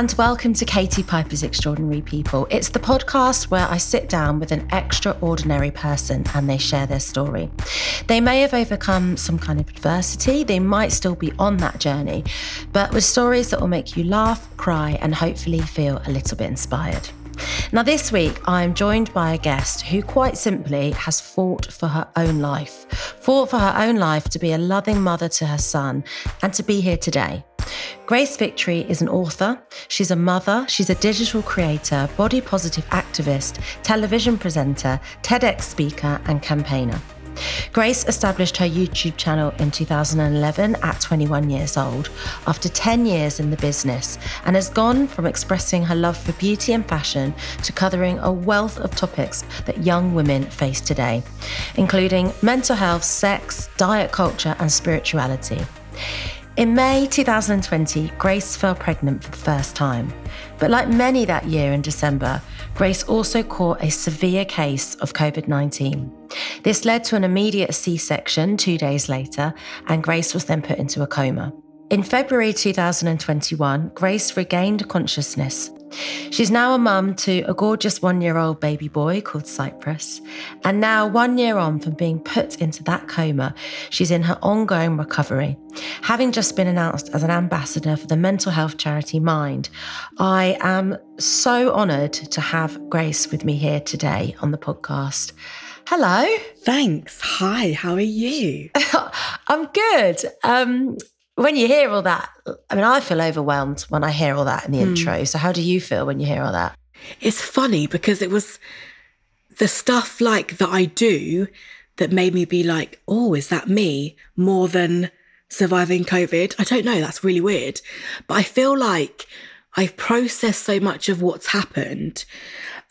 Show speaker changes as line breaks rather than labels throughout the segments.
and welcome to Katie Piper's Extraordinary People. It's the podcast where I sit down with an extraordinary person and they share their story. They may have overcome some kind of adversity, they might still be on that journey, but with stories that will make you laugh, cry, and hopefully feel a little bit inspired. Now, this week, I'm joined by a guest who quite simply has fought for her own life, fought for her own life to be a loving mother to her son and to be here today. Grace Victory is an author, she's a mother, she's a digital creator, body positive activist, television presenter, TEDx speaker, and campaigner. Grace established her YouTube channel in 2011 at 21 years old, after 10 years in the business, and has gone from expressing her love for beauty and fashion to covering a wealth of topics that young women face today, including mental health, sex, diet culture, and spirituality. In May 2020, Grace fell pregnant for the first time. But like many that year in December, Grace also caught a severe case of COVID 19. This led to an immediate C section two days later, and Grace was then put into a coma. In February 2021, Grace regained consciousness. She's now a mum to a gorgeous one year old baby boy called Cyprus. And now, one year on from being put into that coma, she's in her ongoing recovery. Having just been announced as an ambassador for the mental health charity Mind, I am so honoured to have Grace with me here today on the podcast. Hello.
Thanks. Hi, how are you?
I'm good. Um, when you hear all that, I mean, I feel overwhelmed when I hear all that in the mm. intro. So, how do you feel when you hear all that?
It's funny because it was the stuff like that I do that made me be like, oh, is that me more than surviving COVID? I don't know. That's really weird. But I feel like I've processed so much of what's happened.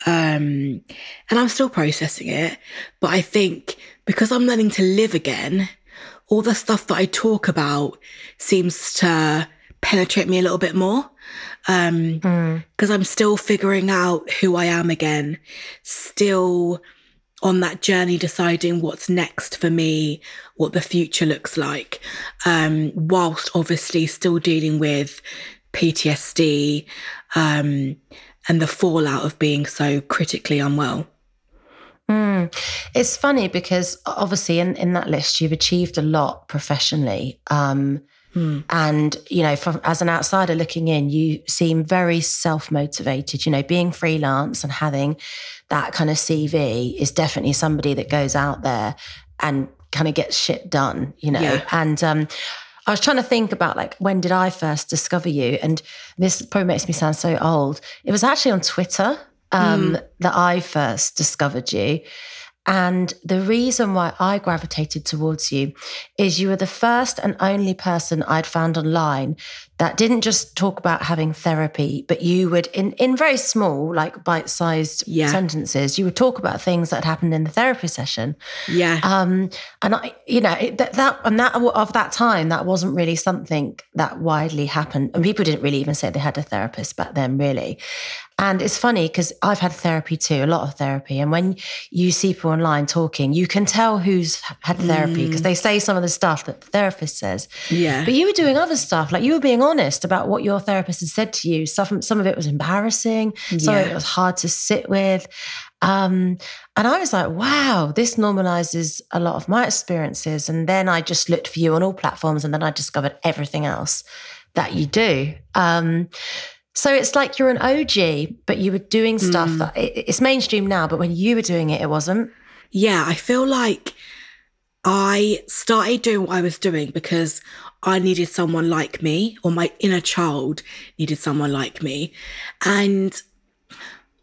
Um, and I'm still processing it. But I think because I'm learning to live again, all the stuff that I talk about seems to penetrate me a little bit more. Um, mm. I'm still figuring out who I am again, still on that journey, deciding what's next for me, what the future looks like, um, whilst obviously still dealing with PTSD, um, and the fallout of being so critically unwell.
Mm. It's funny because obviously in, in that list you've achieved a lot professionally. Um, mm. And, you know, from, as an outsider looking in, you seem very self motivated. You know, being freelance and having that kind of CV is definitely somebody that goes out there and kind of gets shit done, you know. Yeah. And um, I was trying to think about like when did I first discover you? And this probably makes me sound so old. It was actually on Twitter um, mm. that I first discovered you. And the reason why I gravitated towards you is you were the first and only person I'd found online that didn't just talk about having therapy, but you would, in, in very small, like bite sized yeah. sentences, you would talk about things that happened in the therapy session.
Yeah.
Um, and I, you know, that, that, and that of that time, that wasn't really something that widely happened. And people didn't really even say they had a therapist back then, really. And it's funny because I've had therapy too, a lot of therapy. And when you see people online talking, you can tell who's had therapy because mm. they say some of the stuff that the therapist says.
Yeah.
But you were doing other stuff, like you were being honest about what your therapist had said to you. Some, some of it was embarrassing, some yeah. of it was hard to sit with. Um, and I was like, wow, this normalizes a lot of my experiences. And then I just looked for you on all platforms and then I discovered everything else that you do. Um, so it's like you're an OG, but you were doing stuff mm. that it, it's mainstream now, but when you were doing it, it wasn't.
Yeah, I feel like I started doing what I was doing because I needed someone like me, or my inner child needed someone like me. And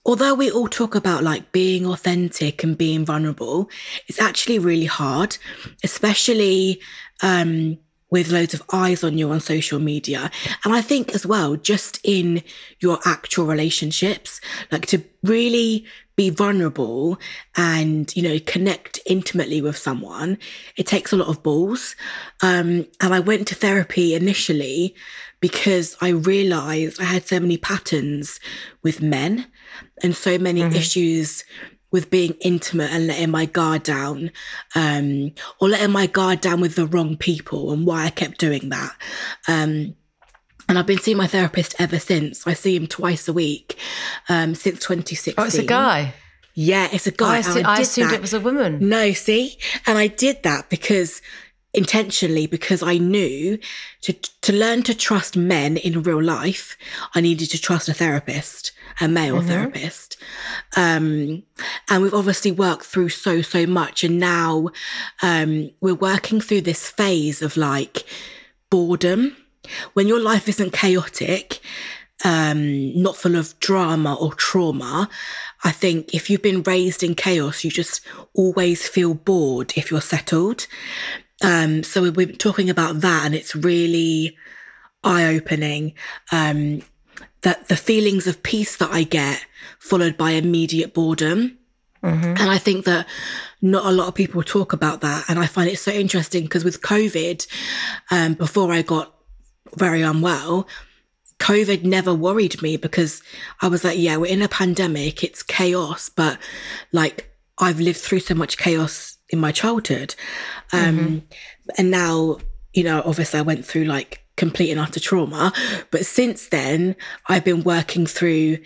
although we all talk about like being authentic and being vulnerable, it's actually really hard, especially um, with loads of eyes on you on social media. And I think as well, just in your actual relationships, like to really be vulnerable and, you know, connect intimately with someone, it takes a lot of balls. Um, and I went to therapy initially because I realized I had so many patterns with men and so many mm-hmm. issues with being intimate and letting my guard down, um, or letting my guard down with the wrong people and why I kept doing that. Um, and I've been seeing my therapist ever since. I see him twice a week um, since 2016.
Oh, it's a guy.
Yeah, it's a guy.
I, assu- I assumed
that.
it was a woman.
No, see, and I did that because intentionally because I knew to to learn to trust men in real life, I needed to trust a therapist, a male
Mm-hmm.
therapist. Um, and we've obviously worked through so so much, and now um, we're working through this phase of like boredom when your life isn't chaotic um, not full of drama or trauma. I think if you've been raised in chaos, you just always feel bored if you're settled. Um, so we- we've been talking about that, and it's really eye opening. Um, that the feelings of peace that I get, followed by immediate boredom. And I think that not a lot of people talk about that. And I find it so interesting because with COVID, um, before I got very unwell, COVID never worried me because I was like, yeah, we're in a pandemic, it's chaos, but like I've lived through so much chaos in my childhood. Um, And now, you know, obviously I went through like complete and utter trauma. But since then, I've been working through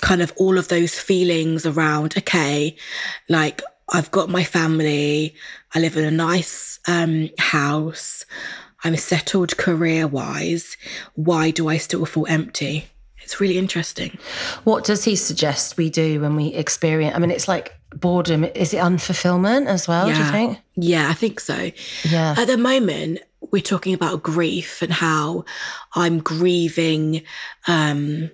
kind of all of those feelings around, okay, like I've got my family, I live in a nice um, house, I'm settled career wise. Why do I still feel empty? It's really interesting.
What does he suggest we do when we experience? I mean, it's like boredom. Is it unfulfillment as well? Do you
Yeah.
think?
Yeah, I think so.
Yeah.
At the moment, we're talking about grief and how I'm grieving um,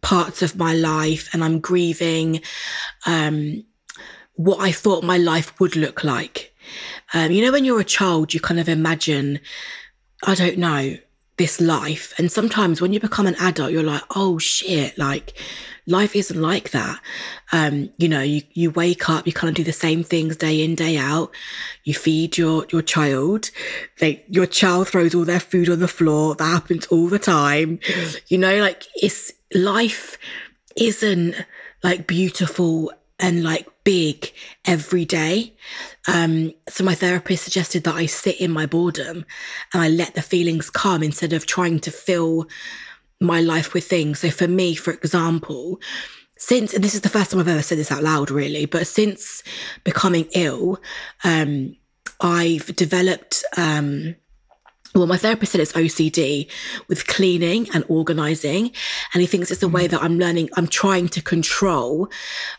parts of my life and I'm grieving um, what I thought my life would look like. Um, you know, when you're a child, you kind of imagine, I don't know, this life. And sometimes when you become an adult, you're like, oh shit, like life isn't like that. Um, you know, you, you wake up, you kind of do the same things day in, day out. You feed your, your child. They, your child throws all their food on the floor. That happens all the time. You know, like it's life isn't like beautiful and like big every day. Um, so my therapist suggested that I sit in my boredom and I let the feelings come instead of trying to fill my life with things. So for me, for example, since and this is the first time I've ever said this out loud, really, but since becoming ill, um, I've developed um, well, my therapist said it's OCD with cleaning and organizing. And he thinks it's a way that I'm learning, I'm trying to control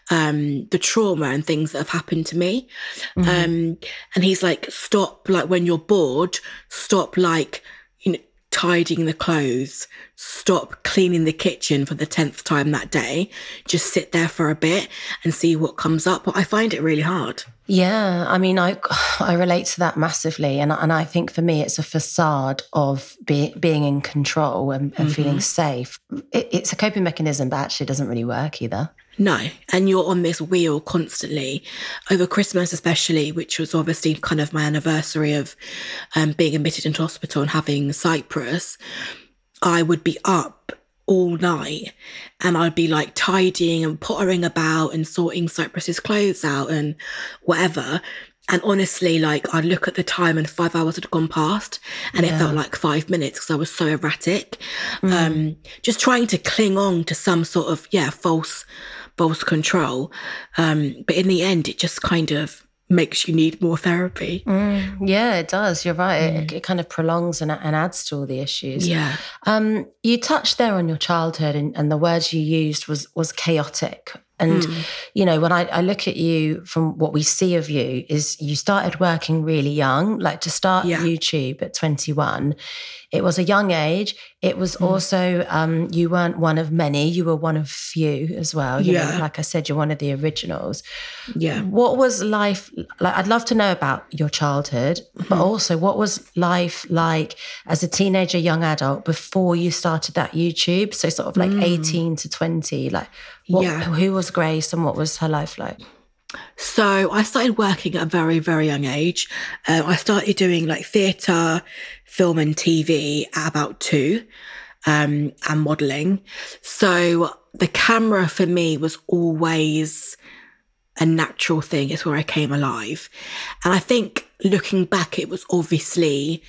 um, the trauma and things that have happened to me. Um, and he's like, stop, like when you're bored, stop, like, tidying the clothes, stop cleaning the kitchen for the 10th time that day. Just sit there for a bit and see what comes up. But I find it really hard.
Yeah, I mean, I I relate to that massively, and and I think for me, it's a facade of being being in control and, and mm-hmm. feeling safe. It, it's a coping mechanism, but actually, it doesn't really work either.
No. And you're on this wheel constantly over Christmas, especially, which was obviously kind of my anniversary of um, being admitted into hospital and having Cyprus. I would be up all night and I'd be like tidying and pottering about and sorting Cyprus's clothes out and whatever. And honestly, like I'd look at the time and five hours had gone past and it felt like five minutes because I was so erratic. Um, just trying to cling on to some sort of, yeah, false, false control. Um, but in the end, it just kind of makes you need more therapy.
Yeah, it does. You're right. It, it kind of prolongs and, and adds to all the issues.
Yeah.
Um, you touched there on your childhood, and, and the words you used was was chaotic. And you know, when I, I look at you from what we see of you, is you started working really young. Like to start
Yeah.
YouTube at 21, it was a young age. It was also um, you weren't one of many. You were one of few as well. You know,
Yeah.
like I said, you're one of the originals.
Yeah.
What was life like? I'd love to know about your childhood,
Mm-hmm.
but also what was life like as a teenager, young adult before you started that YouTube? So, sort of like 18 to 20. Like, what.
Yeah.
who was Grace and what was her life like?
So I started working at a very, very young age. Uh, I started doing like theatre, film, and TV at about two, um, and modelling. So the camera for me was always a natural thing. It's where I came alive. And I think looking back, it was obviously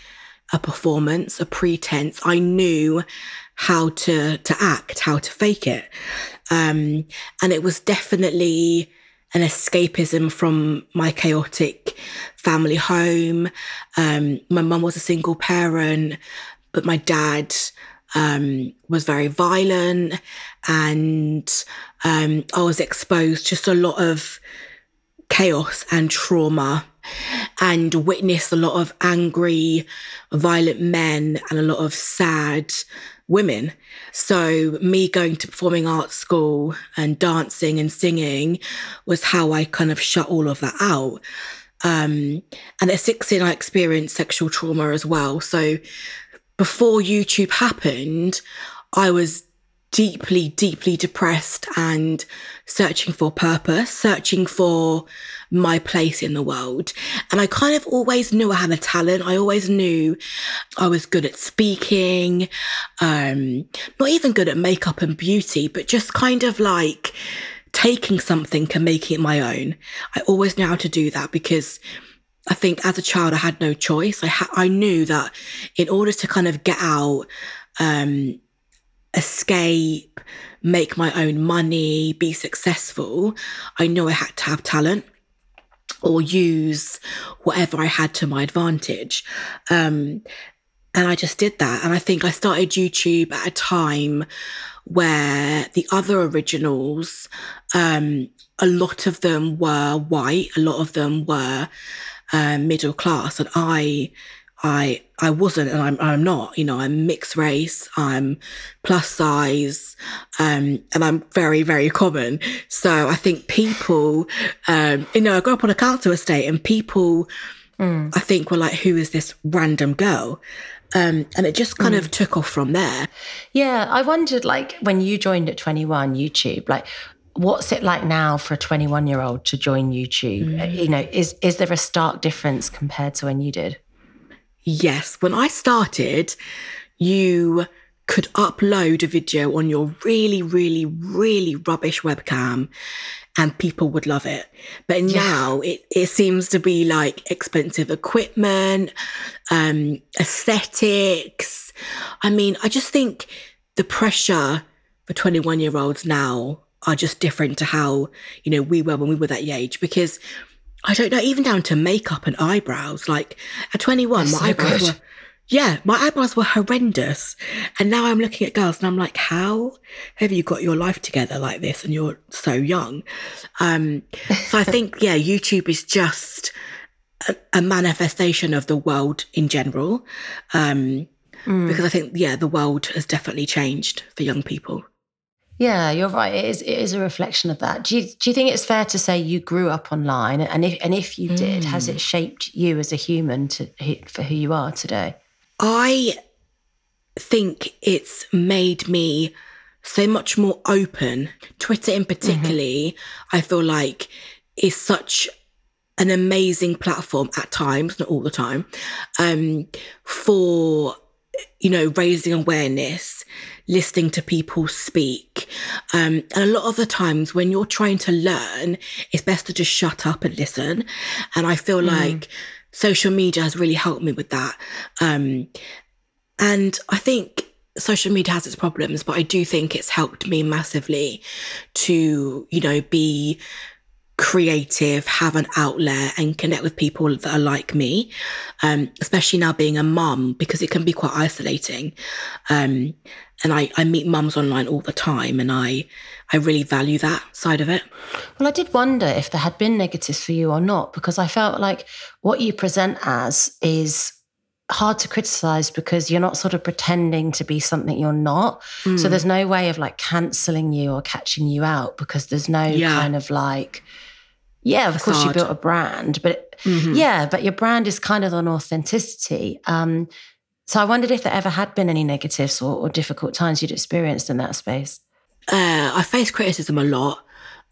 a performance, a pretense. I knew how to to act, how to fake it. Um, and it was definitely an escapism from my chaotic family home. Um, my mum was a single parent, but my dad um, was very violent, and um, I was exposed just a lot of chaos and trauma and witnessed a lot of angry, violent men and a lot of sad women. So, me going to performing arts school and dancing and singing was how I kind of shut all of that out. Um, and at 16, I experienced sexual trauma as well. So, before YouTube happened, I was deeply, deeply depressed and searching for purpose, searching for my place in the world. And I kind of always knew I had a talent. I always knew I was good at speaking, um, not even good at makeup and beauty, but just kind of like taking something and making it my own. I always knew how to do that because I think as a child, I had no choice. I ha- I knew that in order to kind of get out, um, escape, make my own money, be successful, I knew I had to have talent or use whatever I had to my advantage. Um, and I just did that. And I think I started YouTube at a time where the other originals, um, a lot of them were white, a lot of them were uh, middle class, and I I I wasn't and I'm I'm not, you know, I'm mixed race, I'm plus size, um, and I'm very, very common. So I think people um, you know, I grew up on a council estate and people mm. I think were like, who is this random girl? Um, and it just kind mm. of took off from there.
Yeah, I wondered, like, when you joined at 21, YouTube, like, what's it like now for a 21 year old to join YouTube? Mm. You know, is is there a stark difference compared to when you did?
Yes, when I started, you could upload a video on your really, really, really rubbish webcam and people would love it. But yeah. now it, it seems to be like expensive equipment, um, aesthetics. I mean, I just think the pressure for 21 year olds now are just different to how, you know, we were when we were that age because I don't know, even down to makeup and eyebrows. Like at 21, my so eyebrows good. were, yeah, my eyebrows were horrendous. And now I'm looking at girls and I'm like, how have you got your life together like this? And you're so young. Um, so I think, yeah, YouTube is just a, a manifestation of the world in general. Um, mm. because I think, yeah, the world has definitely changed for young people.
Yeah, you're right. It is. It is a reflection of that. Do you do you think it's fair to say you grew up online, and if and if you did, mm. has it mm. shaped you as a human to for who you are today?
I think it's made me so much more open. Twitter, in particularly, mm-hmm. I feel like is such an amazing platform at times, not all the time, um, for you know raising awareness listening to people speak. Um, and a lot of the times when you're trying to learn, it's best to just shut up and listen. And I feel mm. like social media has really helped me with that. Um, and I think social media has its problems, but I do think it's helped me massively to, you know, be creative, have an outlet and connect with people that are like me. Um, especially now being a mum, because it can be quite isolating. Um, and I, I meet mums online all the time and I I really value that side of it.
Well, I did wonder if there had been negatives for you or not, because I felt like what you present as is hard to criticize because you're not sort of pretending to be something you're not. Mm. So there's no way of like canceling you or catching you out because there's no yeah. kind of like yeah, of course you built a brand, but mm-hmm. yeah, but your brand is kind of on authenticity. Um, so I wondered if there ever had been any negatives or, or difficult times you'd experienced in that space.
Uh, I face criticism a lot,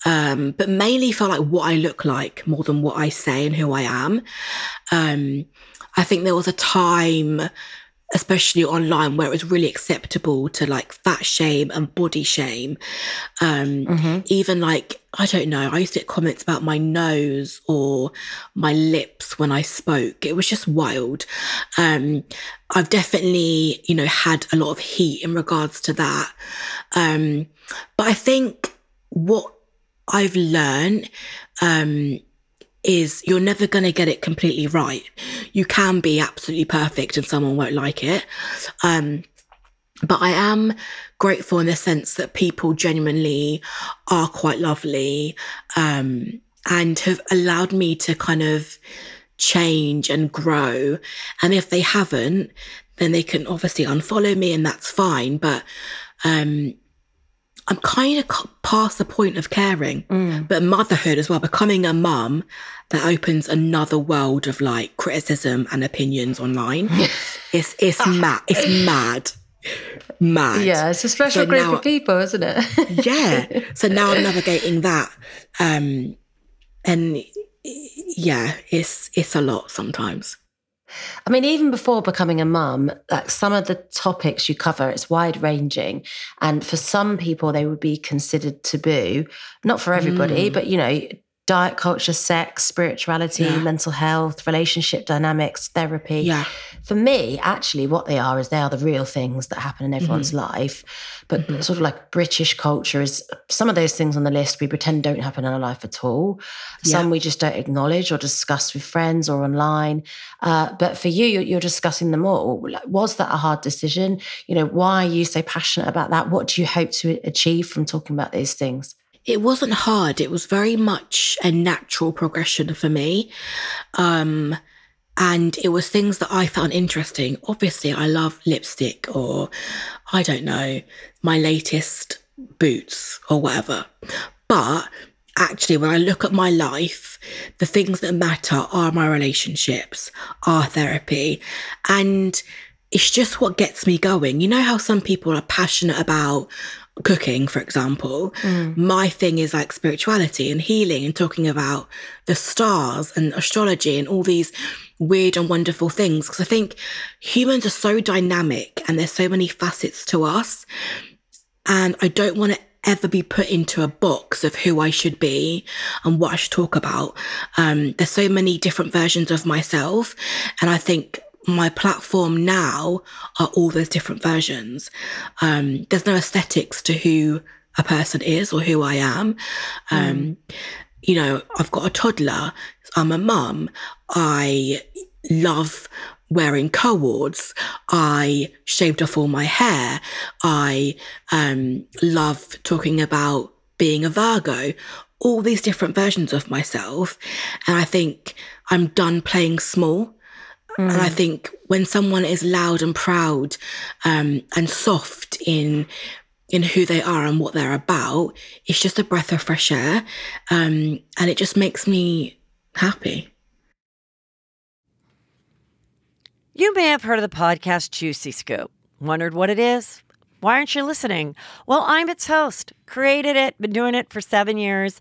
um, but mainly for like what I look like more than what I say and who I am. Um, I think there was a time especially online where it was really acceptable to like fat shame and body shame. Um,
Mm-hmm.
even like, I don't know, I used to get comments about my nose or my lips when I spoke. It was just wild. Um, I've definitely, you know, had a lot of heat in regards to that. Um, but I think what I've learned, um, is you're never going to get it completely right. You can be absolutely perfect and someone won't like it. Um, but I am grateful in the sense that people genuinely are quite lovely um, and have allowed me to kind of change and grow. And if they haven't, then they can obviously unfollow me and that's fine. But um, I'm kind of past the point of caring, but motherhood as well, becoming a mum that opens another world of like criticism and opinions online. it's it's mad. It's mad. Mad.
Yeah, it's a special
So
group
now-
of people, isn't it?
Yeah. So now I'm navigating that. Um and yeah, it's it's a lot sometimes.
I mean, even before becoming a mum, like some of the topics you cover, it's wide ranging. And for some people, they would be considered taboo. Not for everybody, hmm. but you know, diet culture, sex, spirituality,
Yeah.
mental health, relationship dynamics, therapy.
Yeah.
For me, actually, what they are is they are the real things that happen in everyone's
Mm-hmm.
life. But sort of like British culture is some of those things on the list we pretend don't happen in our life at all. Some we just don't acknowledge or discuss with friends or online. Uh, but for you, you're, you're discussing them all. Like, Was that a hard decision? You know, why are you so passionate about that? What do you hope to achieve from talking about these things?
It wasn't hard. It was very much a natural progression for me. Um, and it was things that I found interesting. Obviously, I love lipstick or I don't know, my latest boots or whatever. But actually, when I look at my life, the things that matter are my relationships, are therapy. And it's just what gets me going. You know how some people are passionate about cooking, for example. My thing is like spirituality and healing and talking about the stars and astrology and all these weird and wonderful things. Because I think humans are so dynamic and there's so many facets to us. And I don't want to ever be put into a box of who I should be and what I should talk about. Um, there's so many different versions of myself. And I think my platform now are all those different versions. Um, there's no aesthetics to who a person is or who I am. Um, You know, I've got a toddler. I'm a mum. I love wearing co-ords. I shaved off all my hair. I um, love talking about being a Virgo. All these different versions of myself. And I think I'm done playing small. And I think when someone is loud and proud um, and soft in in who they are and what they're about, it's just a breath of fresh air, um, and it just makes me happy.
You may have heard of the podcast Juicy Scoop. Wondered what it is? Why aren't you listening? Well, I'm its host, created it, been doing it for seven years.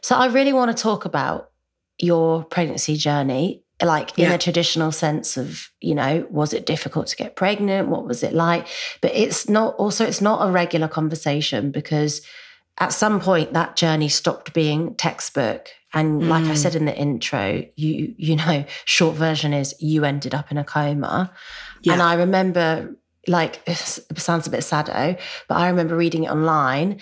So I really want to talk about your pregnancy journey, like in
Yeah.
a traditional sense of, you know, was it difficult to get pregnant? What was it like? But it's not also it's not a regular conversation because at some point that journey stopped being textbook. And like I said mm. in the intro, you you know, short version is you ended up in a coma.
Yeah.
And I remember like it sounds a bit saddo, but I remember reading it online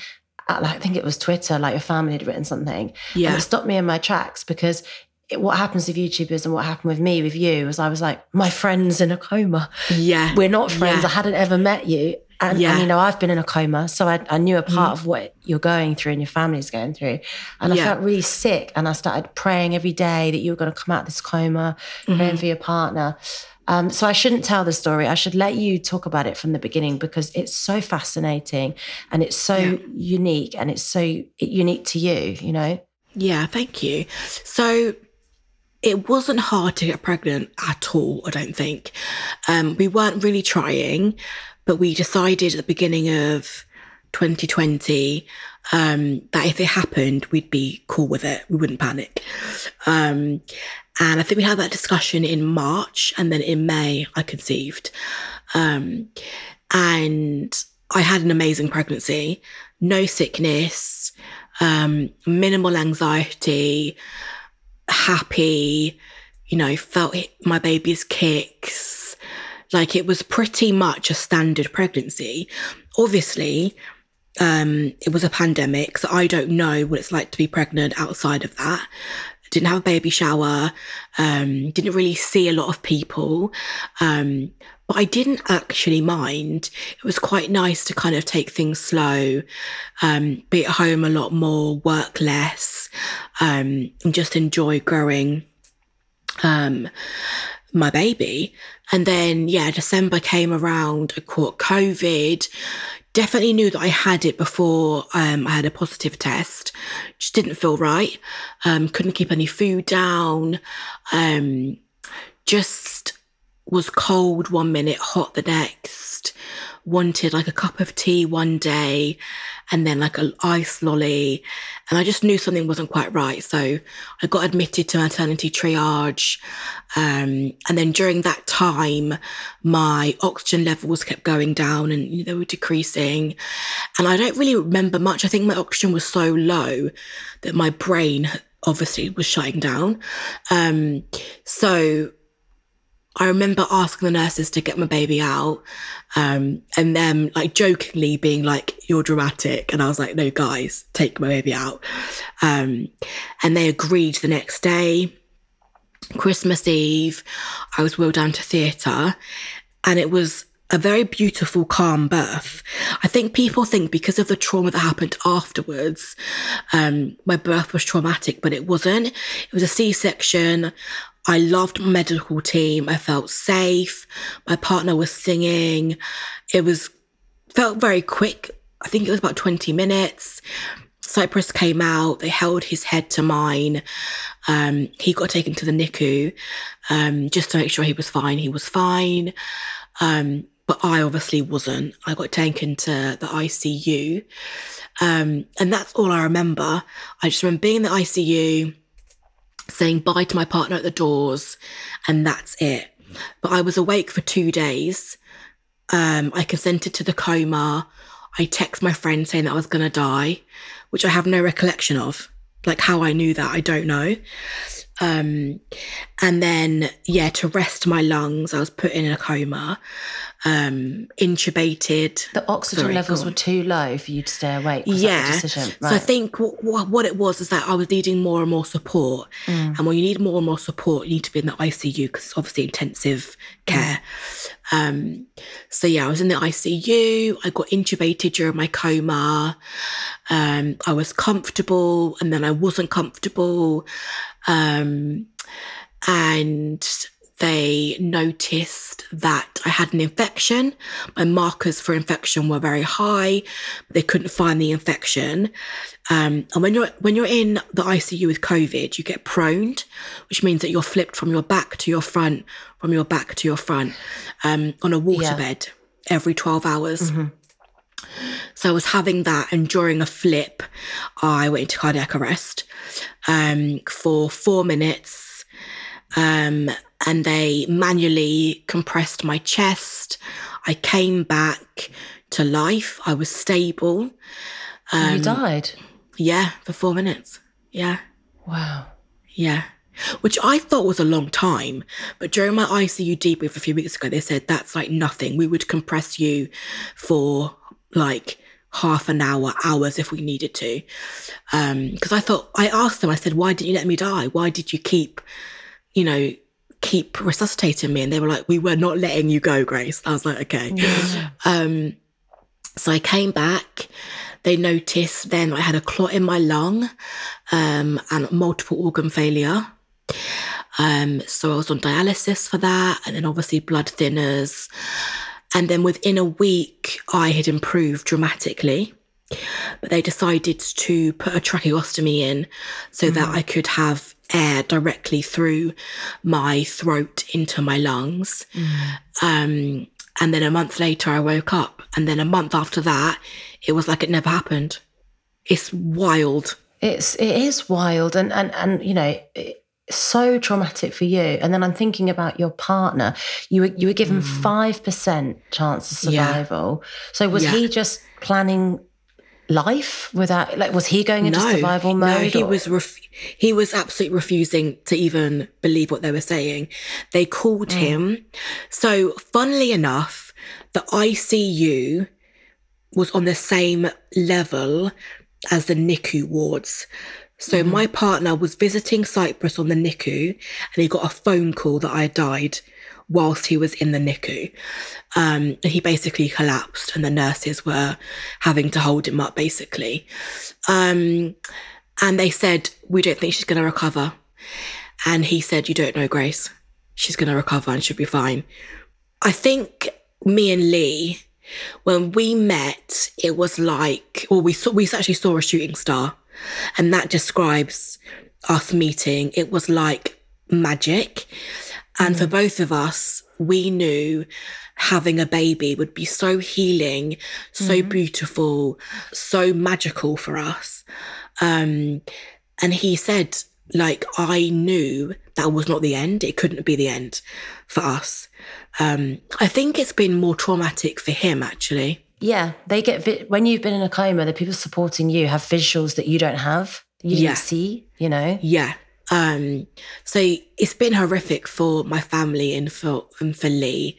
like, I think it was Twitter, like your family had written something.
Yeah.
And it stopped me in my tracks because it, what happens with YouTubers and what happened with me, with you, was I was like, my friend's in a coma.
Yeah.
We're not friends.
Yeah.
I hadn't ever met you. And,
Yeah.
and, you know, I've been in a coma. So I, I knew a mm-hmm. part of what you're going through and your family's going through. And I felt really sick. And I started praying every day that you were going to come out of this coma, praying mm-hmm. for your partner. Um, so I shouldn't tell the story. I should let you talk about it from the beginning because it's so fascinating and it's so unique and it's so unique to you, you know?
Yeah, thank you. So it wasn't hard to get pregnant at all, I don't think. Um, we weren't really trying, but we decided at the beginning of 2020 um, that if it happened, we'd be cool with it. We wouldn't panic. Um, and I think we had that discussion in March, and then in May, I conceived. Um, and I had an amazing pregnancy, no sickness, um, minimal anxiety, happy, you know, felt my baby's kicks. Like it was pretty much a standard pregnancy. Obviously, um, it was a pandemic, so I don't know what it's like to be pregnant outside of that. Didn't have a baby shower, um, didn't really see a lot of people. Um, but I didn't actually mind. It was quite nice to kind of take things slow, um, be at home a lot more, work less, um, and just enjoy growing um, my baby. And then, yeah, December came around, I caught COVID. Definitely knew that I had it before um, I had a positive test. Just didn't feel right. Um, couldn't keep any food down. Um, just was cold one minute, hot the next. Wanted like a cup of tea one day and then like an ice lolly. And I just knew something wasn't quite right. So I got admitted to maternity triage. Um, and then during that time, my oxygen levels kept going down and they were decreasing. And I don't really remember much. I think my oxygen was so low that my brain obviously was shutting down. Um, so I remember asking the nurses to get my baby out, um, and them like jokingly being like, "You're dramatic," and I was like, "No, guys, take my baby out." Um, and they agreed the next day. Christmas Eve, I was wheeled down to theatre, and it was a very beautiful, calm birth. I think people think because of the trauma that happened afterwards, um, my birth was traumatic, but it wasn't. It was a C section. I loved medical team. I felt safe. My partner was singing. It was felt very quick. I think it was about 20 minutes. Cyprus came out. They held his head to mine. Um, he got taken to the NICU um, just to make sure he was fine. He was fine. Um, but I obviously wasn't. I got taken to the ICU. Um, and that's all I remember. I just remember being in the ICU, saying bye to my partner at the doors, and that's it. But I was awake for two days. Um, I consented to the coma. I text my friend saying that I was going to die, which I have no recollection of. Like how I knew that, I don't know. Um, and then, yeah, to rest my lungs, I was put in a coma, um, intubated.
The oxygen
Sorry,
levels were too low for you to stay awake. Was that the
yeah.
decision?
So I think w- w- what it was is that I was needing more and more support.
Mm.
And when you need more and more support, you need to be in the ICU because it's obviously intensive care. Um, so yeah, I was in the ICU. I got intubated during my coma. Um, I was comfortable and then I wasn't comfortable. Um, and they noticed that I had an infection. My markers for infection were very high, but they couldn't find the infection. Um, and when you're when you're in the ICU with COVID, you get proned, which means that you're flipped from your back to your front, from your back to your front, um, on a waterbed every twelve hours. So I was having that, and during a flip, I went into cardiac arrest um, for four minutes. Um, and they manually compressed my chest. I came back to life. I was stable.
you died.
Yeah, for four minutes. Yeah,
Wow.
yeah. Which I thought was a long time. But during my ICU debrief a few weeks ago, they said that's like nothing. We would compress you for like half an hour, hours if we needed to. Because I thought, I asked them, I said, why didn't you let me die? Why did you keep, you know, keep resuscitating me? And they were like, we were not letting you go, Grace. I was like, okay. Um, so I came back. They noticed then I had a clot in my lung um, and multiple organ failure. Um, so I was on dialysis for that, and then obviously blood thinners. And then within a week, I had improved dramatically. But they decided to put a tracheostomy in so that I could have air directly through my throat into my lungs. Um, and then a month later, I woke up. And then a month after that, it was like it never happened. It's wild.
It's it is wild and and and you know it- so traumatic for you. And then I'm thinking about your partner. You were you were given five percent chance of
Mm. Yeah.
survival. So was
Yeah.
he just planning life without like was he going into survival mode?
No, he
or-
was ref- he was absolutely refusing to even believe what they were saying. They called
Mm.
him. So, funnily enough, the ICU was on the same level as the NICU wards. So
Mm-hmm.
my partner was visiting Cyprus on the NICU and he got a phone call that I died whilst he was in the NICU. Um, and he basically collapsed and the nurses were having to hold him up basically. Um, and they said, we don't think she's going to recover. And he said, you don't know, Grace. She's going to recover and she'll be fine. I think me and Lee, when we met, it was like, well, we saw, we actually saw a shooting star, and that describes us meeting. It was like magic. And for both of us, we knew having a baby would be so healing, so beautiful, so magical for us. Um, and he said, like, I knew that was not the end. It couldn't be the end for us. Um, I think it's been more traumatic for him, actually.
Yeah, they get vi- when you've been in a coma, the people supporting you have visuals that you don't have. You
Yeah.
didn't see, you know.
Yeah. Um, so it's been horrific for my family and for and for Lee.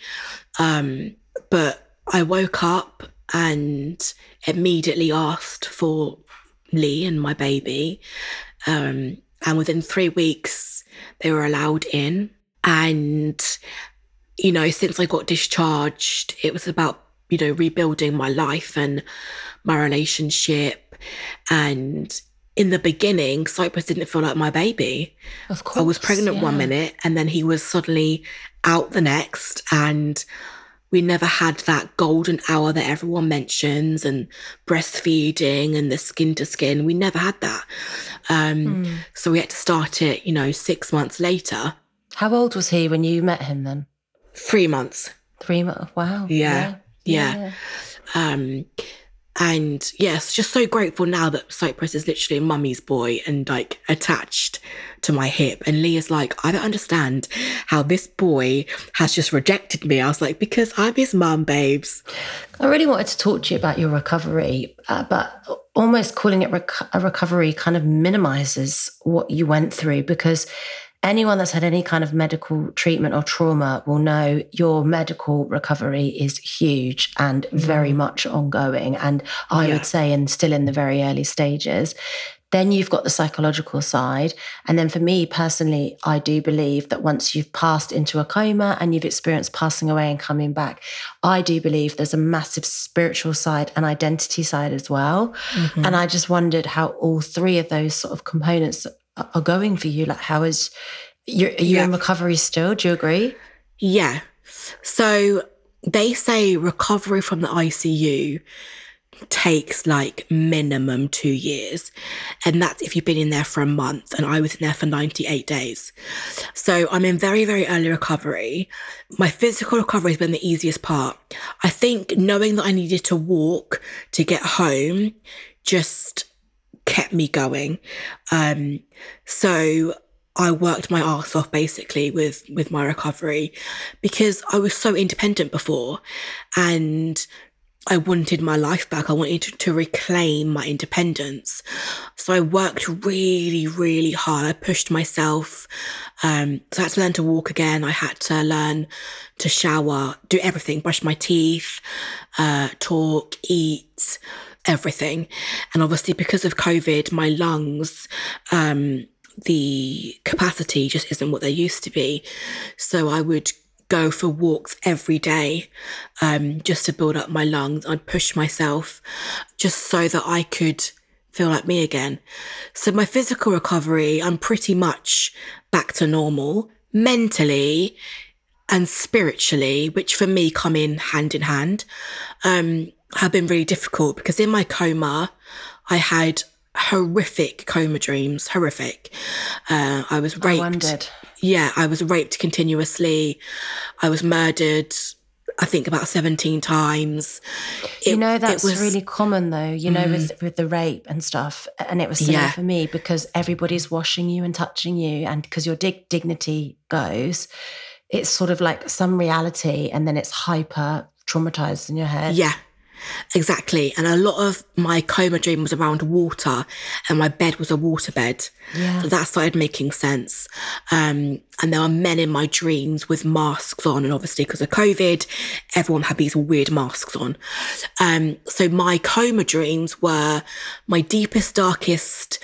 Um, but I woke up and immediately asked for Lee and my baby. Um, and within three weeks, they were allowed in. And, you know, since I got discharged, it was about, you know, rebuilding my life and my relationship. And in the beginning, Cyprus didn't feel like my baby.
Of course,
I was pregnant one minute and then he was suddenly out the next. And we never had that golden hour that everyone mentions and breastfeeding and the skin to skin. We never had that. Um,
Hmm.
So we had to start it, you know, six months later,
How old was he when you met him? Then
three months.
three months. Wow.
Yeah, yeah. Um, and yes, just so grateful now that Cyprus is literally a mummy's boy and like attached to my hip. And Lee is like, I don't understand how this boy has just rejected me. I was like, because I'm his mum, babes.
I really wanted to talk to you about your recovery, uh, but almost calling it rec- a recovery kind of minimizes what you went through because anyone that's had any kind of medical treatment or trauma will know your medical recovery is huge and mm. very much ongoing. And I
Yeah.
would say, and still in the very early stages. Then you've got the psychological side. And then for me personally, I do believe that once you've passed into a coma and you've experienced passing away and coming back, I do believe there's a massive spiritual side and identity side as well. Mm-hmm. And I just wondered how all three of those sort of components are going for you. Like, how is you're, are you in
Yeah.
recovery still? Do you agree?
Yeah. So they say recovery from the ICU takes like minimum two years. And that's if you've been in there for a month. And I was in there for 98 days. So I'm in very, very early recovery. My physical recovery has been the easiest part. I think knowing that I needed to walk to get home just kept me going. Um, so I worked my ass off basically with with my recovery because I was so independent before and I wanted my life back. I wanted to, to reclaim my independence. So I worked really, really hard. I pushed myself. Um, so I had to learn to walk again. I had to learn to shower, do everything, brush my teeth, uh, talk, eat, everything. And obviously, because of COVID, my lungs, um, the capacity just isn't what they used to be. So I would go for walks every day um, just to build up my lungs. I'd push myself just so that I could feel like me again. So my physical recovery, I'm pretty much back to normal mentally and spiritually, which for me come in hand in hand, um, have been really difficult because in my coma, I had horrific coma dreams, horrific. Uh, I was raped.
I.
Yeah, I was raped continuously. I was murdered. I think about 17 times.
It, you know, that's was, really common though, you know, mm, with, with the rape and stuff. And it was similar yeah. for me because everybody's washing you and touching you. And because your dig- dignity goes, it's sort of like some reality and then it's hyper traumatized in your head.
Yeah. Exactly. And a lot of my coma dream was around water and my bed was a water bed. Yeah. So that started making sense. Um, and there were men in my dreams with masks on. And obviously, because of COVID, everyone had these weird masks on. Um, so my coma dreams were my deepest, darkest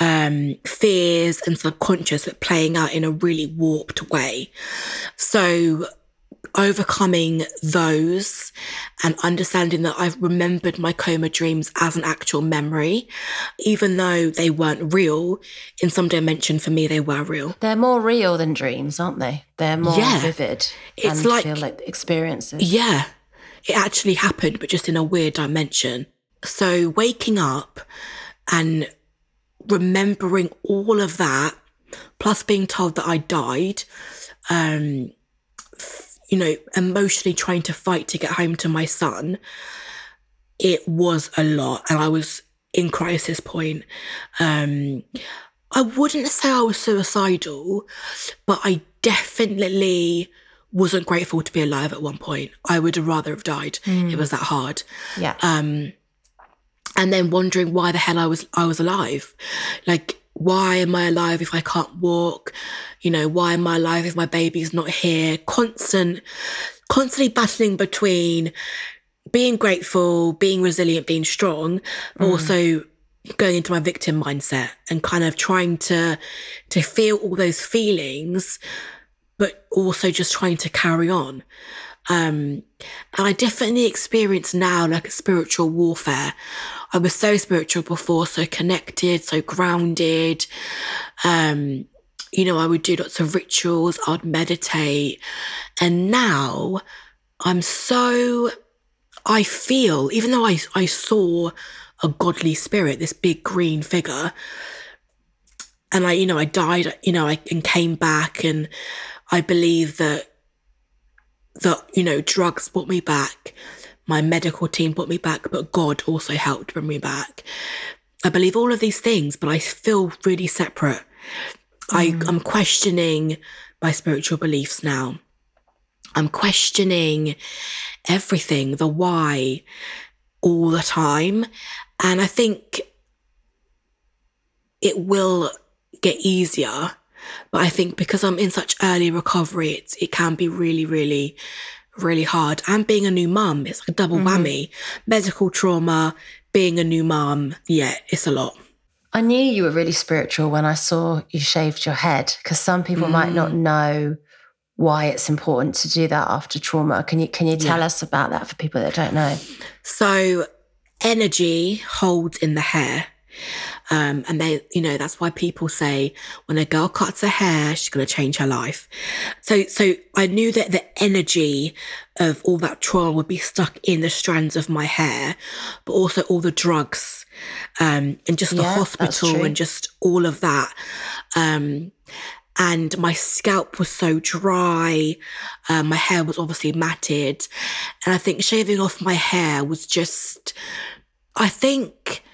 um, fears and subconscious, but playing out in a really warped way. So overcoming those and understanding that I've remembered my coma dreams as an actual memory, even though they weren't real, in some dimension for me, they were real.
They're more real than dreams, aren't they? They're more yeah. vivid. It's like, feel like experiences.
Yeah. It actually happened, but just in a weird dimension. So waking up and remembering all of that, plus being told that I died, um, you know, emotionally trying to fight to get home to my son, it was a lot. And I was in crisis point. Um, I wouldn't say I was suicidal, but I definitely wasn't grateful to be alive at one point. I would rather have died. Mm. It was that hard.
Yeah.
Um, and then wondering why the hell I was I was alive. Like why am I alive if I can't walk? You know, why am I alive if my baby's not here? Constant, constantly battling between being grateful, being resilient, being strong, mm. also going into my victim mindset and kind of trying to to feel all those feelings, but also just trying to carry on. Um, and I definitely experience now like a spiritual warfare. I was so spiritual before, so connected, so grounded. Um, you know, I would do lots of rituals, I'd meditate. And now I'm so, I feel, even though I, I saw a godly spirit, this big green figure, and I, you know, I died, you know, I, and came back, and I believe that, that, you know, drugs brought me back my medical team brought me back, but God also helped bring me back. I believe all of these things, but I feel really separate. Mm. I, I'm questioning my spiritual beliefs now. I'm questioning everything, the why, all the time. And I think it will get easier. But I think because I'm in such early recovery, it's, it can be really, really really hard. And being a new mum, it's like a double mm-hmm. whammy. Medical trauma, being a new mum, yeah, it's a lot.
I knew you were really spiritual when I saw you shaved your head because some people mm. might not mm. know why it's important to do that after trauma. Can you can you tell yeah. us about that for people that don't know?
So energy holds in the hair. Um, and they, you know, that's why people say when a girl cuts her hair, she's going to change her life. So, so I knew that the energy of all that trauma would be stuck in the strands of my hair, but also all the drugs, um, and just the yeah, hospital and just all of that. Um, and my scalp was so dry. Um, my hair was obviously matted. And I think shaving off my hair was just, I think,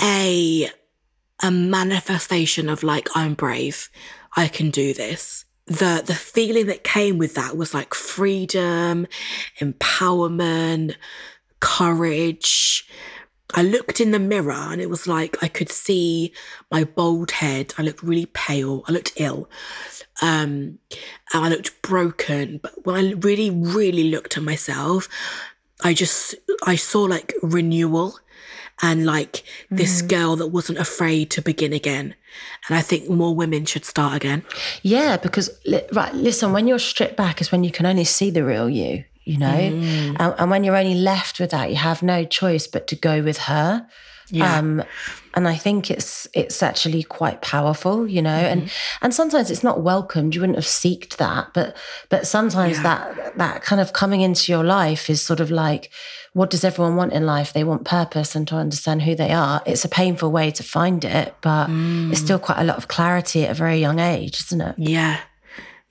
a a manifestation of like I'm brave, I can do this. The the feeling that came with that was like freedom, empowerment, courage. I looked in the mirror and it was like I could see my bald head. I looked really pale. I looked ill. Um, and I looked broken. But when I really, really looked at myself, I just, I saw like renewal and like this girl that wasn't afraid to begin again. And I think more women should start again.
Yeah, because right, listen, when you're stripped back is when you can only see the real you, you know,
Mm.
and, and when you're only left with that, you have no choice but to go with her.
Yeah.
Um, and I think it's it's actually quite powerful, you know, and
Mm-hmm.
and sometimes it's not welcomed. You wouldn't have seeked that, but but sometimes
Yeah.
that that kind of coming into your life is sort of like, what does everyone want in life? They want purpose and to understand who they are. It's a painful way to find it, but it's
Mm.
still quite a lot of clarity at a very young age, isn't it?
Yeah.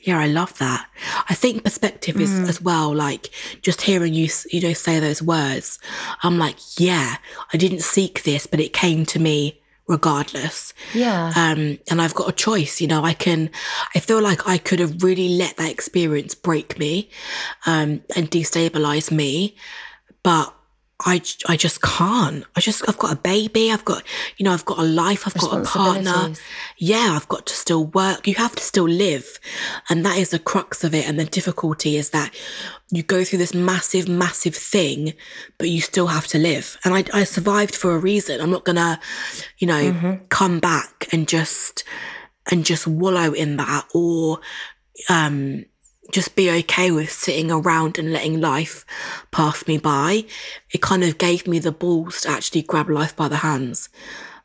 Yeah, I love that. I think perspective is as well, like just hearing you, you know, say those words. I'm like, yeah, I didn't seek this, but it came to me regardless.
Yeah.
Um, and I've got a choice, you know, I can, I feel like I could have really let that experience break me, um, and destabilize me. But I, I just can't. I just, I've got a baby. I've got, you know, I've got a life. I've got a partner. Yeah, I've got to still work. You have to still live. And that is the crux of it. And the difficulty is that you go through this massive, massive thing, but you still have to live. And I, I survived for a reason. I'm not gonna, you know, come back and just, and just wallow in that or, um, just be okay with sitting around and letting life pass me by. It kind of gave me the balls to actually grab life by the hands.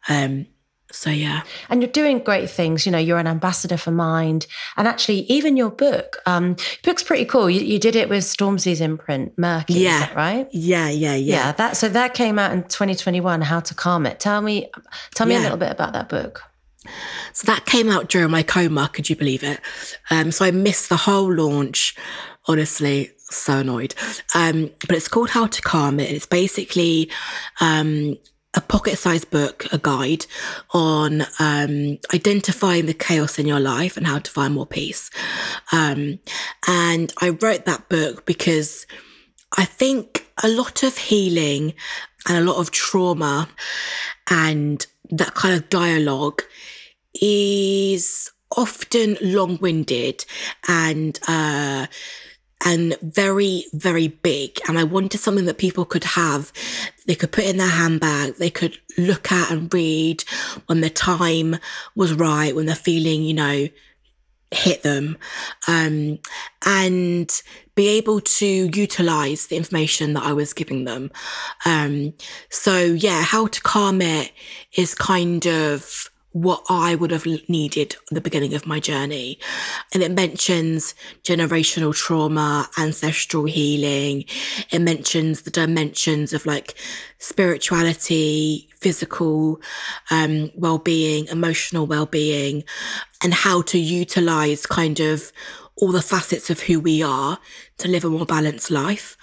Um, so yeah.
and you're doing great things. You know, you're an ambassador for Mind, and actually, even your book, um, your book's pretty cool. You, you did it with Stormzy's imprint, Merky. Is
Yeah.
that right?
Yeah, yeah, yeah.
Yeah. That so that came out in 2021. How to calm it. Tell me, tell me a little bit about that book.
So that came out during my coma, could you believe it? Um, so I missed the whole launch. Honestly, so annoyed. Um, but it's called How to Calm It. It's basically um, a pocket-sized book, a guide on um, identifying the chaos in your life and how to find more peace. Um, and I wrote that book because I think a lot of healing and a lot of trauma and that kind of dialogue is often long-winded and uh and very very big. And i wanted something that people could have. They could put in their handbag they could look at and read when the time was right when the feeling you know hit them. Um, and be able to utilize the information that I was giving them. Um, so yeah, how to calm it is kind of what I would have needed at the beginning of my journey. And it mentions generational trauma, ancestral healing. It mentions the dimensions of like spirituality, physical um, well-being, emotional well-being, and how to utilize kind of all the facets of who we are to live a more balanced life.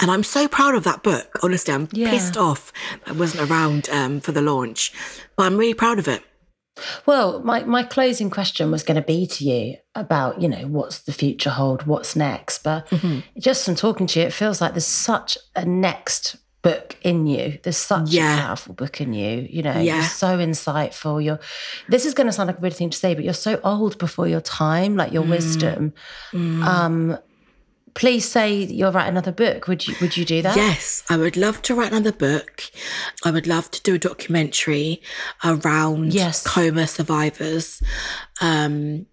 And I'm so proud of that book. Honestly, I'm
Yeah.
pissed off I wasn't around um, for the launch, but I'm really proud of it.
Well, my, my closing question was going to be to you about, you know, what's the future hold, what's next. But
Mm-hmm.
just from talking to you, it feels like there's such a next book in you. There's such
Yeah.
a powerful book in you. You know,
Yeah.
you're so insightful. You're this is gonna sound like a weird thing to say, but you're so old before your time, like
Mm.
your wisdom. Um please say you'll write another book. Would you would you do that?
Yes, I would love to write another book. I would love to do a documentary around
Yes.
coma survivors. Um,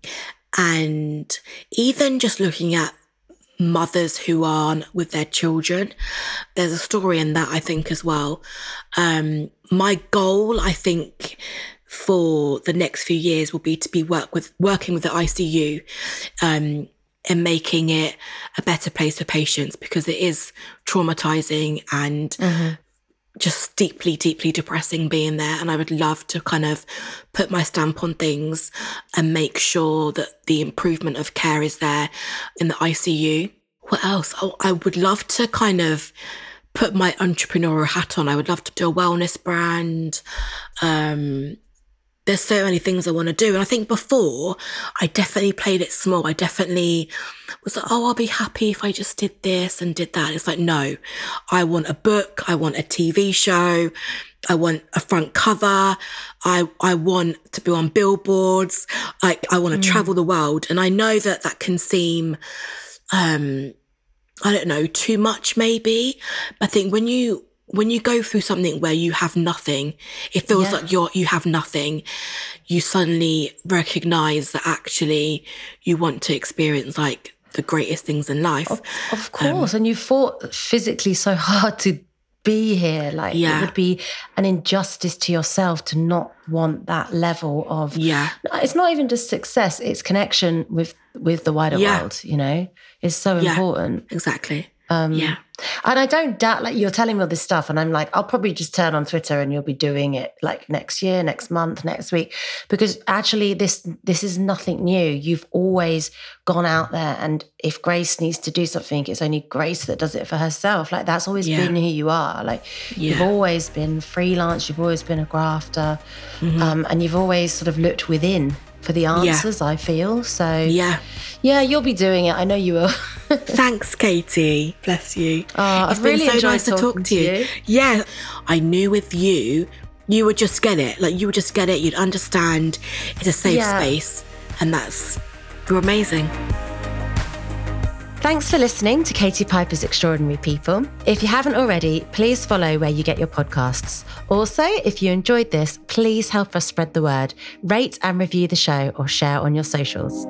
and even just looking at mothers who aren't with their children. There's a story in that, I think, as well. Um, my goal, I think, for the next few years will be to be work with working with the ICU um, and making it a better place for patients because it is traumatizing and just deeply, deeply depressing being there. And I would love to kind of put my stamp on things and make sure that the improvement of care is there in the ICU. What else? Oh, I would love to kind of put my entrepreneurial hat on. I would love to do a wellness brand. Um, there's so many things I want to do. And I think before I definitely played it small. I definitely was like, oh, I'll be happy if I just did this and did that. It's like, no, I want a book. I want a TV show. I want a front cover. I, I want to be on billboards. Like I want to travel the world. And I know that that can seem, um, I don't know, too much maybe. I think when you when you go through something where you have nothing, it feels
Yeah.
like you're you have nothing. You suddenly recognize that actually you want to experience like the greatest things in life.
Of course. and you fought physically so hard to be here. Like
Yeah.
it would be an injustice to yourself to not want that level of
Yeah.
It's not even just success, it's connection with with the wider
Yeah.
world, you know? It's so
Yeah.
important.
Exactly.
Um,
yeah.
And I don't doubt, like, you're telling me all this stuff, and I'm like, I'll probably just turn on Twitter and you'll be doing it like next year, next month, next week, because actually, this this is nothing new. You've always gone out there, and if Grace needs to do something, it's only Grace that does it for herself. Like that's always
Yeah.
been who you are. Like you've always been freelance. You've always been a grafter,
Mm-hmm.
um, and you've always sort of looked within for the answers. I feel so.
Yeah.
yeah, you'll be doing it. I know you will.
Thanks, Katie. Bless you.
Oh,
it's
I've
been
really
so nice to talk to
to
you.
you.
Yeah. I knew with you, you would just get it. Like you would just get it. You'd understand it's a safe
Yeah.
space. And that's you're amazing.
Thanks for listening to Katie Piper's Extraordinary People. If you haven't already, please follow where you get your podcasts. Also, if you enjoyed this, please help us spread the word, rate and review the show, or share on your socials.